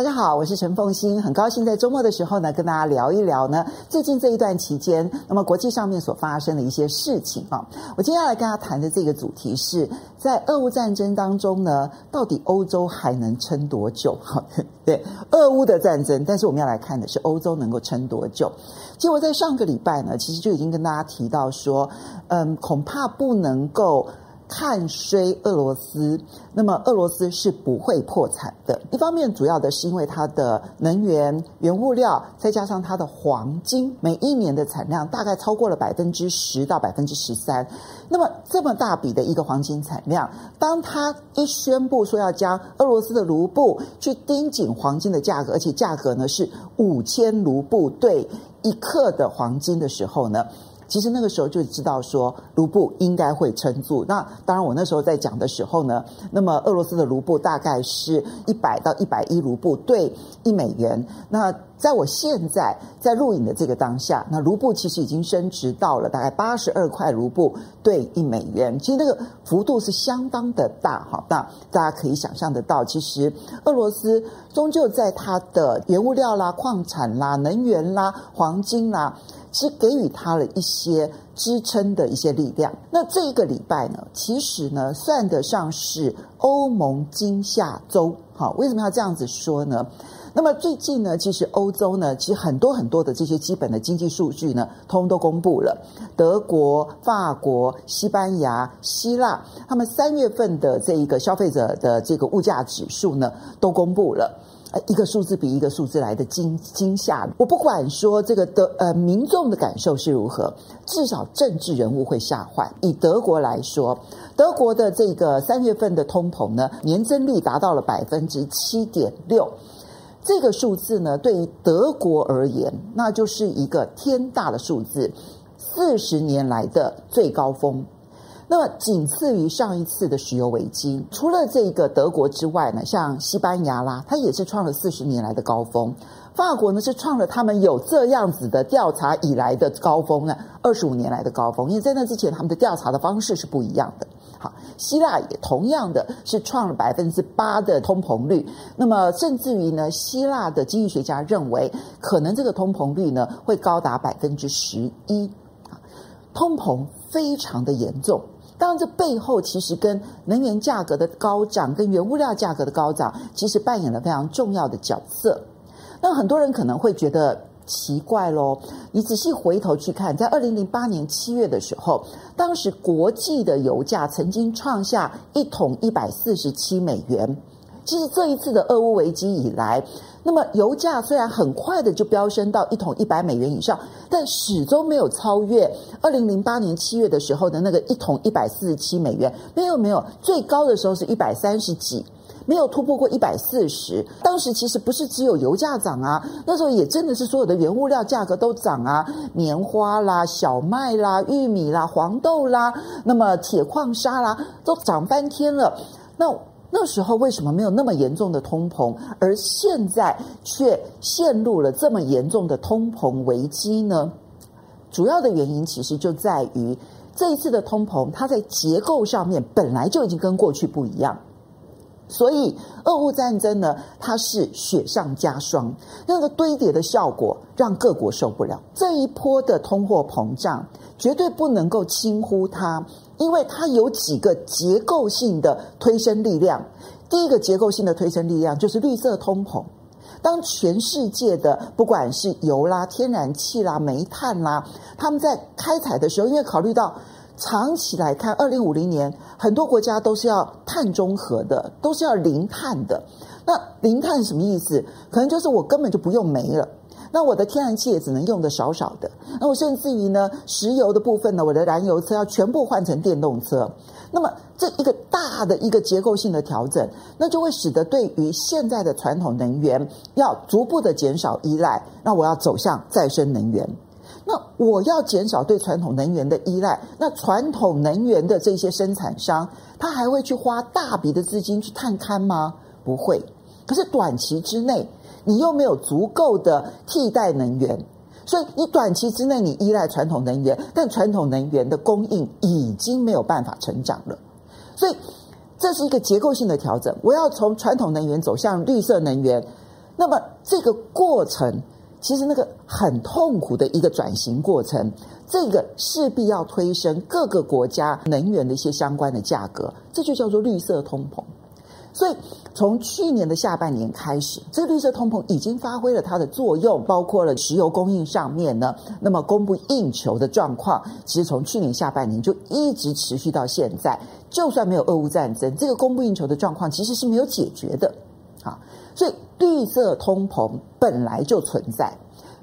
大家好，我是陈凤欣，很高兴在周末的时候呢，跟大家聊一聊呢，最近这一段期间，那么国际上面所发生的一些事情啊。我接下来跟大家谈的这个主题是在俄乌战争当中呢，到底欧洲还能撑多久？哈，对，俄乌的战争，但是我们要来看的是欧洲能够撑多久。结果在上个礼拜呢，其实就已经跟大家提到说，嗯，恐怕不能够。看衰俄罗斯，那么俄罗斯是不会破产的。一方面，主要的是因为它的能源、原物料，再加上它的黄金，每一年的产量大概超过了百分之十到百分之十三。那么这么大笔的一个黄金产量，当他一宣布说要将俄罗斯的卢布去盯紧黄金的价格，而且价格呢是五千卢布兑一克的黄金的时候呢，其实那个时候就知道说卢布应该会撑住。那当然，我那时候在讲的时候呢，那么俄罗斯的卢布大概是一百到一百一卢布兑一美元。那在我现在在录影的这个当下，那卢布其实已经升值到了大概八十二块卢布兑一美元。其实那个幅度是相当的大哈。那大家可以想象得到，其实俄罗斯终究在它的原物料啦、矿产啦、能源啦、黄金啦。是给予他了一些支撑的一些力量。那这一个礼拜呢，其实呢算得上是欧盟惊吓周。好，为什么要这样子说呢？那么最近呢，其实欧洲呢，其实很多很多的这些基本的经济数据呢，通都公布了。德国、法国、西班牙、希腊，他们三月份的这一个消费者的这个物价指数呢，都公布了。一个数字比一个数字来的惊惊吓。我不管说这个德呃民众的感受是如何，至少政治人物会吓坏。以德国来说，德国的这个三月份的通膨呢，年增率达到了百分之七点六，这个数字呢，对于德国而言，那就是一个天大的数字，四十年来的最高峰。那么仅次于上一次的石油危机，除了这个德国之外呢，像西班牙啦，它也是创了四十年来的高峰；法国呢是创了他们有这样子的调查以来的高峰呢，二十五年来的高峰。因为在那之前，他们的调查的方式是不一样的。好，希腊也同样的是创了百分之八的通膨率。那么甚至于呢，希腊的经济学家认为，可能这个通膨率呢会高达百分之十一。通膨非常的严重。当然，这背后其实跟能源价格的高涨、跟原物料价格的高涨，其实扮演了非常重要的角色。那很多人可能会觉得奇怪喽，你仔细回头去看，在二零零八年七月的时候，当时国际的油价曾经创下一桶一百四十七美元。其实这一次的俄乌危机以来，那么油价虽然很快的就飙升到一桶一百美元以上，但始终没有超越二零零八年七月的时候的那个一桶一百四十七美元。没有没有，最高的时候是一百三十几，没有突破过一百四十。当时其实不是只有油价涨啊，那时候也真的是所有的原物料价格都涨啊，棉花啦、小麦啦、玉米啦、黄豆啦，那么铁矿砂啦，都涨翻天了。那。那时候为什么没有那么严重的通膨，而现在却陷入了这么严重的通膨危机呢？主要的原因其实就在于这一次的通膨，它在结构上面本来就已经跟过去不一样，所以俄乌战争呢，它是雪上加霜，那个堆叠的效果让各国受不了。这一波的通货膨胀绝对不能够轻忽它。因为它有几个结构性的推升力量，第一个结构性的推升力量就是绿色通膨。当全世界的不管是油啦、天然气啦、煤炭啦，他们在开采的时候，因为考虑到长期来看，二零五零年很多国家都是要碳中和的，都是要零碳的。那零碳什么意思？可能就是我根本就不用煤了。那我的天然气也只能用的少少的，那我甚至于呢，石油的部分呢，我的燃油车要全部换成电动车。那么这一个大的一个结构性的调整，那就会使得对于现在的传统能源要逐步的减少依赖。那我要走向再生能源。那我要减少对传统能源的依赖，那传统能源的这些生产商，他还会去花大笔的资金去探勘吗？不会。可是短期之内。你又没有足够的替代能源，所以你短期之内你依赖传统能源，但传统能源的供应已经没有办法成长了，所以这是一个结构性的调整。我要从传统能源走向绿色能源，那么这个过程其实那个很痛苦的一个转型过程，这个势必要推升各个国家能源的一些相关的价格，这就叫做绿色通膨。所以，从去年的下半年开始，这绿色通膨已经发挥了它的作用，包括了石油供应上面呢，那么供不应求的状况，其实从去年下半年就一直持续到现在。就算没有俄乌战争，这个供不应求的状况其实是没有解决的。啊，所以绿色通膨本来就存在。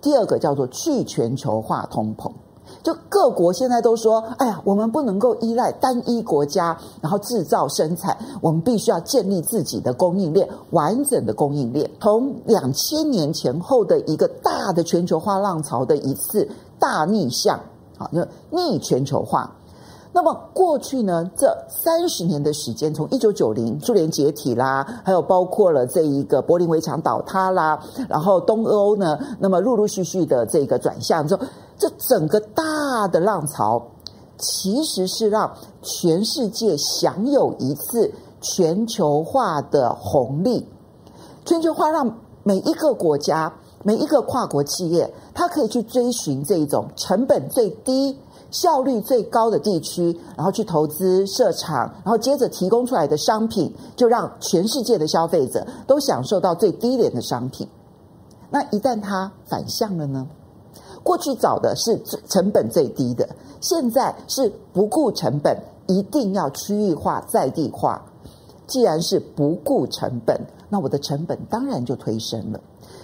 第二个叫做去全球化通膨。就各国现在都说，哎呀，我们不能够依赖单一国家，然后制造生产，我们必须要建立自己的供应链，完整的供应链。从两千年前后的一个大的全球化浪潮的一次大逆向，啊，就逆全球化。那么过去呢，这三十年的时间，从一九九零苏联解体啦，还有包括了这一个柏林围墙倒塌啦，然后东欧呢，那么陆陆续续的这个转向之后。这整个大的浪潮，其实是让全世界享有一次全球化的红利。全球化让每一个国家、每一个跨国企业，它可以去追寻这种成本最低、效率最高的地区，然后去投资设厂，然后接着提供出来的商品，就让全世界的消费者都享受到最低廉的商品。那一旦它反向了呢？过去找的是成本最低的，现在是不顾成本，一定要区域化、在地化。既然是不顾成本，那我的成本当然就推升了。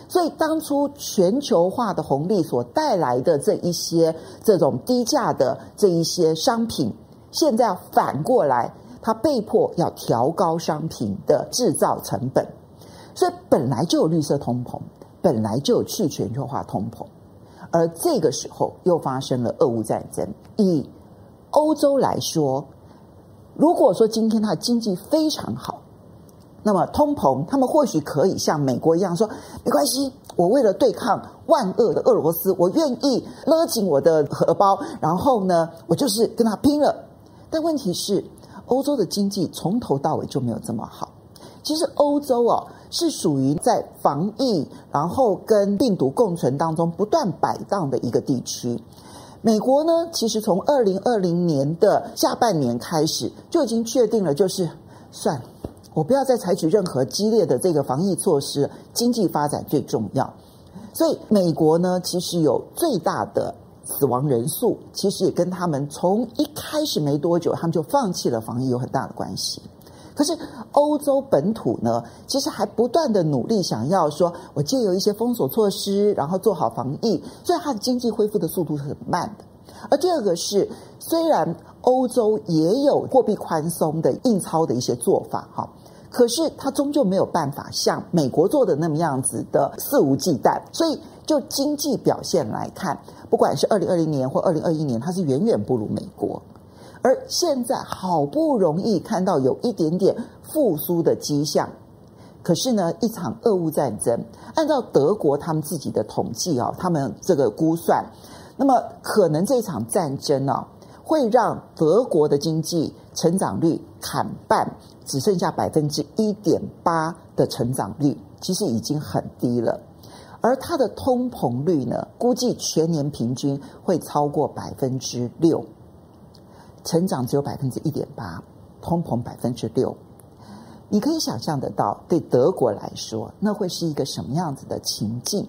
所以当初全球化的红利所带来的这一些这种低价的这一些商品，现在反过来，它被迫要调高商品的制造成本。所以本来就有绿色通膨，本来就有去全球化通膨。而这个时候又发生了俄乌战争。以欧洲来说，如果说今天它的经济非常好，那么通膨，他们或许可以像美国一样说：没关系，我为了对抗万恶的俄罗斯，我愿意勒紧我的荷包，然后呢，我就是跟他拼了。但问题是，欧洲的经济从头到尾就没有这么好。其实欧洲哦，是属于在防疫，然后跟病毒共存当中不断摆荡的一个地区。美国呢，其实从二零二零年的下半年开始就已经确定了，就是算了，我不要再采取任何激烈的这个防疫措施，经济发展最重要。所以美国呢，其实有最大的死亡人数，其实也跟他们从一开始没多久，他们就放弃了防疫有很大的关系。可是欧洲本土呢，其实还不断的努力，想要说我借由一些封锁措施，然后做好防疫，所以它的经济恢复的速度是很慢的。而第二个是，虽然欧洲也有货币宽松的印钞的一些做法，哈，可是它终究没有办法像美国做的那么样子的肆无忌惮。所以就经济表现来看，不管是二零二零年或二零二一年，它是远远不如美国。而现在好不容易看到有一点点复苏的迹象，可是呢，一场俄乌战争，按照德国他们自己的统计啊，他们这个估算，那么可能这场战争啊，会让德国的经济成长率砍半，只剩下百分之一点八的成长率，其实已经很低了。而它的通膨率呢，估计全年平均会超过百分之六。成长只有百分之一点八，通膨百分之六，你可以想象得到，对德国来说，那会是一个什么样子的情境？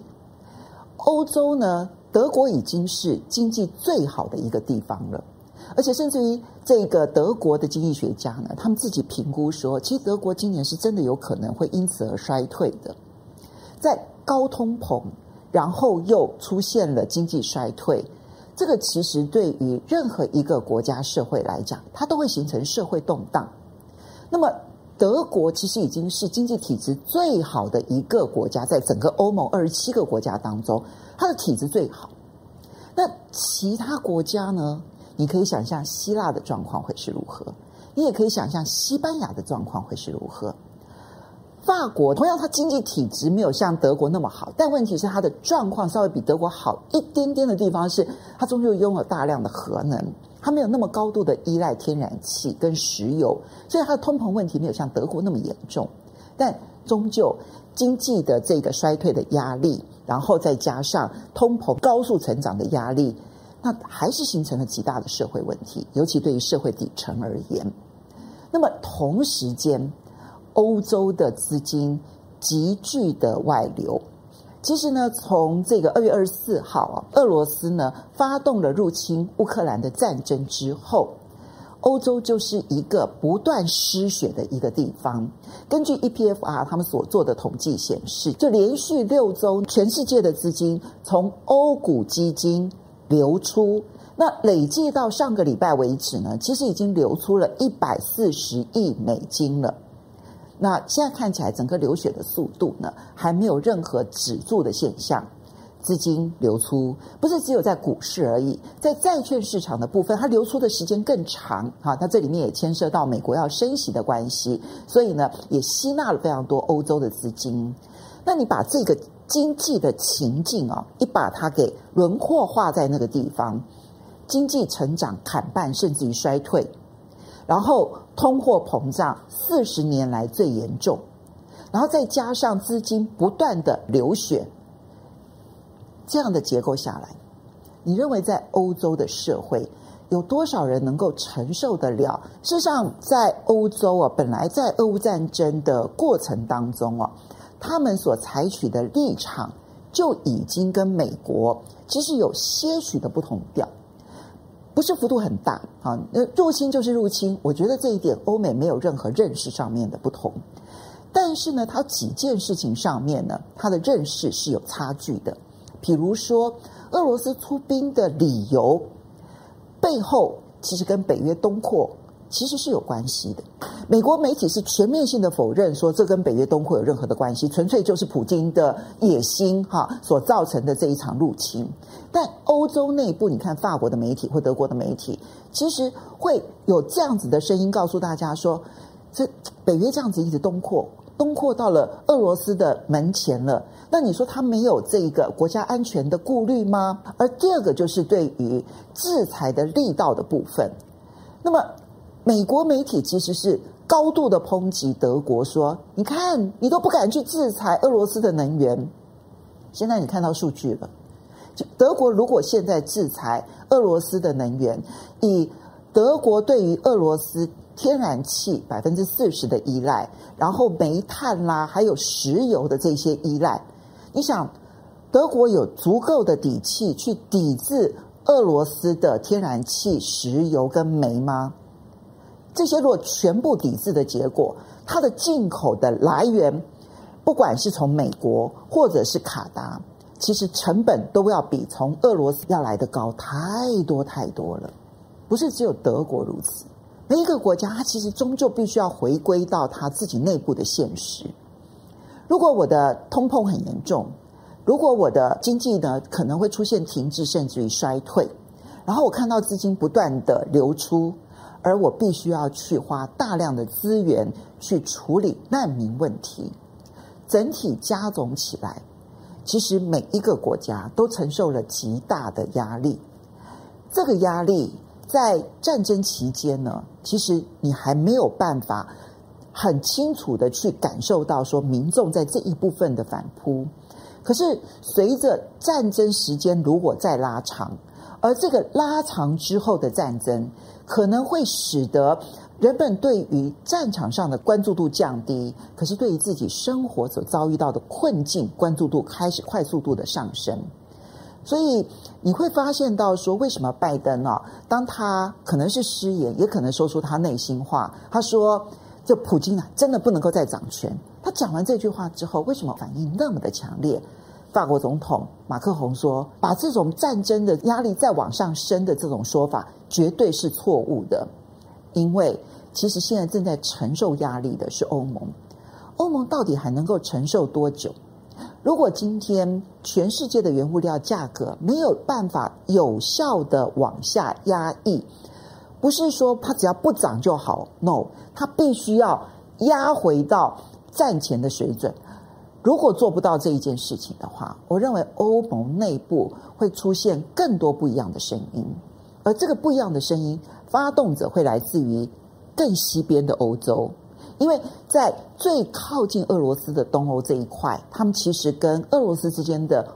欧洲呢？德国已经是经济最好的一个地方了，而且甚至于这个德国的经济学家呢，他们自己评估说，其实德国今年是真的有可能会因此而衰退的，在高通膨，然后又出现了经济衰退。这个其实对于任何一个国家社会来讲，它都会形成社会动荡。那么，德国其实已经是经济体制最好的一个国家，在整个欧盟二十七个国家当中，它的体质最好。那其他国家呢？你可以想象希腊的状况会是如何，你也可以想象西班牙的状况会是如何。法国同样，它经济体质没有像德国那么好，但问题是它的状况稍微比德国好一点点的地方是，它终究拥有大量的核能，它没有那么高度的依赖天然气跟石油，所以它的通膨问题没有像德国那么严重。但终究经济的这个衰退的压力，然后再加上通膨高速成长的压力，那还是形成了极大的社会问题，尤其对于社会底层而言。那么同时间，欧洲的资金急剧的外流。其实呢，从这个二月二十四号啊，俄罗斯呢发动了入侵乌克兰的战争之后，欧洲就是一个不断失血的一个地方。根据 EPFR 他们所做的统计显示，就连续六周，全世界的资金从欧股基金流出。那累计到上个礼拜为止呢，其实已经流出了一百四十亿美金了。那现在看起来，整个流血的速度呢，还没有任何止住的现象。资金流出不是只有在股市而已，在债券市场的部分，它流出的时间更长。哈，那这里面也牵涉到美国要升息的关系，所以呢，也吸纳了非常多欧洲的资金。那你把这个经济的情境啊，一把它给轮廓画在那个地方。经济成长砍半，甚至于衰退，然后通货膨胀四十年来最严重，然后再加上资金不断的流血，这样的结构下来，你认为在欧洲的社会有多少人能够承受得了？事实上，在欧洲啊，本来在俄乌战争的过程当中啊，他们所采取的立场就已经跟美国其实有些许的不同调。不是幅度很大啊，那入侵就是入侵，我觉得这一点欧美没有任何认识上面的不同，但是呢，它几件事情上面呢，它的认识是有差距的。比如说，俄罗斯出兵的理由背后，其实跟北约东扩。其实是有关系的。美国媒体是全面性的否认说这跟北约东扩有任何的关系，纯粹就是普京的野心哈所造成的这一场入侵。但欧洲内部，你看法国的媒体或德国的媒体，其实会有这样子的声音告诉大家说，这北约这样子一直东扩，东扩到了俄罗斯的门前了。那你说他没有这个国家安全的顾虑吗？而第二个就是对于制裁的力道的部分，那么。美国媒体其实是高度的抨击德国，说：“你看，你都不敢去制裁俄罗斯的能源。现在你看到数据了，就德国如果现在制裁俄罗斯的能源，以德国对于俄罗斯天然气百分之四十的依赖，然后煤炭啦，还有石油的这些依赖，你想，德国有足够的底气去抵制俄罗斯的天然气、石油跟煤吗？”这些如果全部抵制的结果，它的进口的来源，不管是从美国或者是卡达，其实成本都要比从俄罗斯要来得高太多太多了。不是只有德国如此，每一个国家它其实终究必须要回归到它自己内部的现实。如果我的通膨很严重，如果我的经济呢可能会出现停滞甚至于衰退，然后我看到资金不断的流出。而我必须要去花大量的资源去处理难民问题，整体加总起来，其实每一个国家都承受了极大的压力。这个压力在战争期间呢，其实你还没有办法很清楚的去感受到说民众在这一部分的反扑。可是随着战争时间如果再拉长，而这个拉长之后的战争，可能会使得人们对于战场上的关注度降低，可是对于自己生活所遭遇到的困境，关注度开始快速度的上升。所以你会发现到说，为什么拜登呢？当他可能是失言，也可能说出他内心话。他说：“这普京啊，真的不能够再掌权。”他讲完这句话之后，为什么反应那么的强烈？法国总统马克宏说：“把这种战争的压力再往上升的这种说法，绝对是错误的。因为其实现在正在承受压力的是欧盟。欧盟到底还能够承受多久？如果今天全世界的原物料价格没有办法有效的往下压抑，不是说它只要不涨就好，no，它必须要压回到。”战前的水准。如果做不到这一件事情的话，我认为欧盟内部会出现更多不一样的声音，而这个不一样的声音发动者会来自于更西边的欧洲，因为在最靠近俄罗斯的东欧这一块，他们其实跟俄罗斯之间的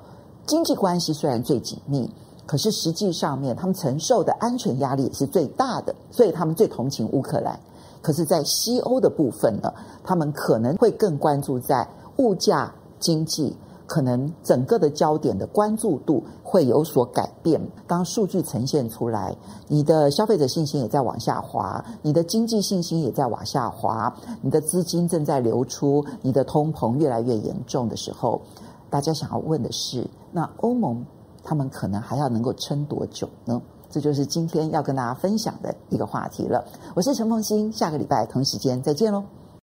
经济关系虽然最紧密，可是实际上面他们承受的安全压力也是最大的，所以他们最同情乌克兰。可是，在西欧的部分呢，他们可能会更关注在。物价、经济可能整个的焦点的关注度会有所改变。当数据呈现出来，你的消费者信心也在往下滑，你的经济信心也在往下滑，你的资金正在流出，你的通膨越来越严重的时候，大家想要问的是：那欧盟他们可能还要能够撑多久呢？这就是今天要跟大家分享的一个话题了。我是陈凤欣，下个礼拜同时间再见喽。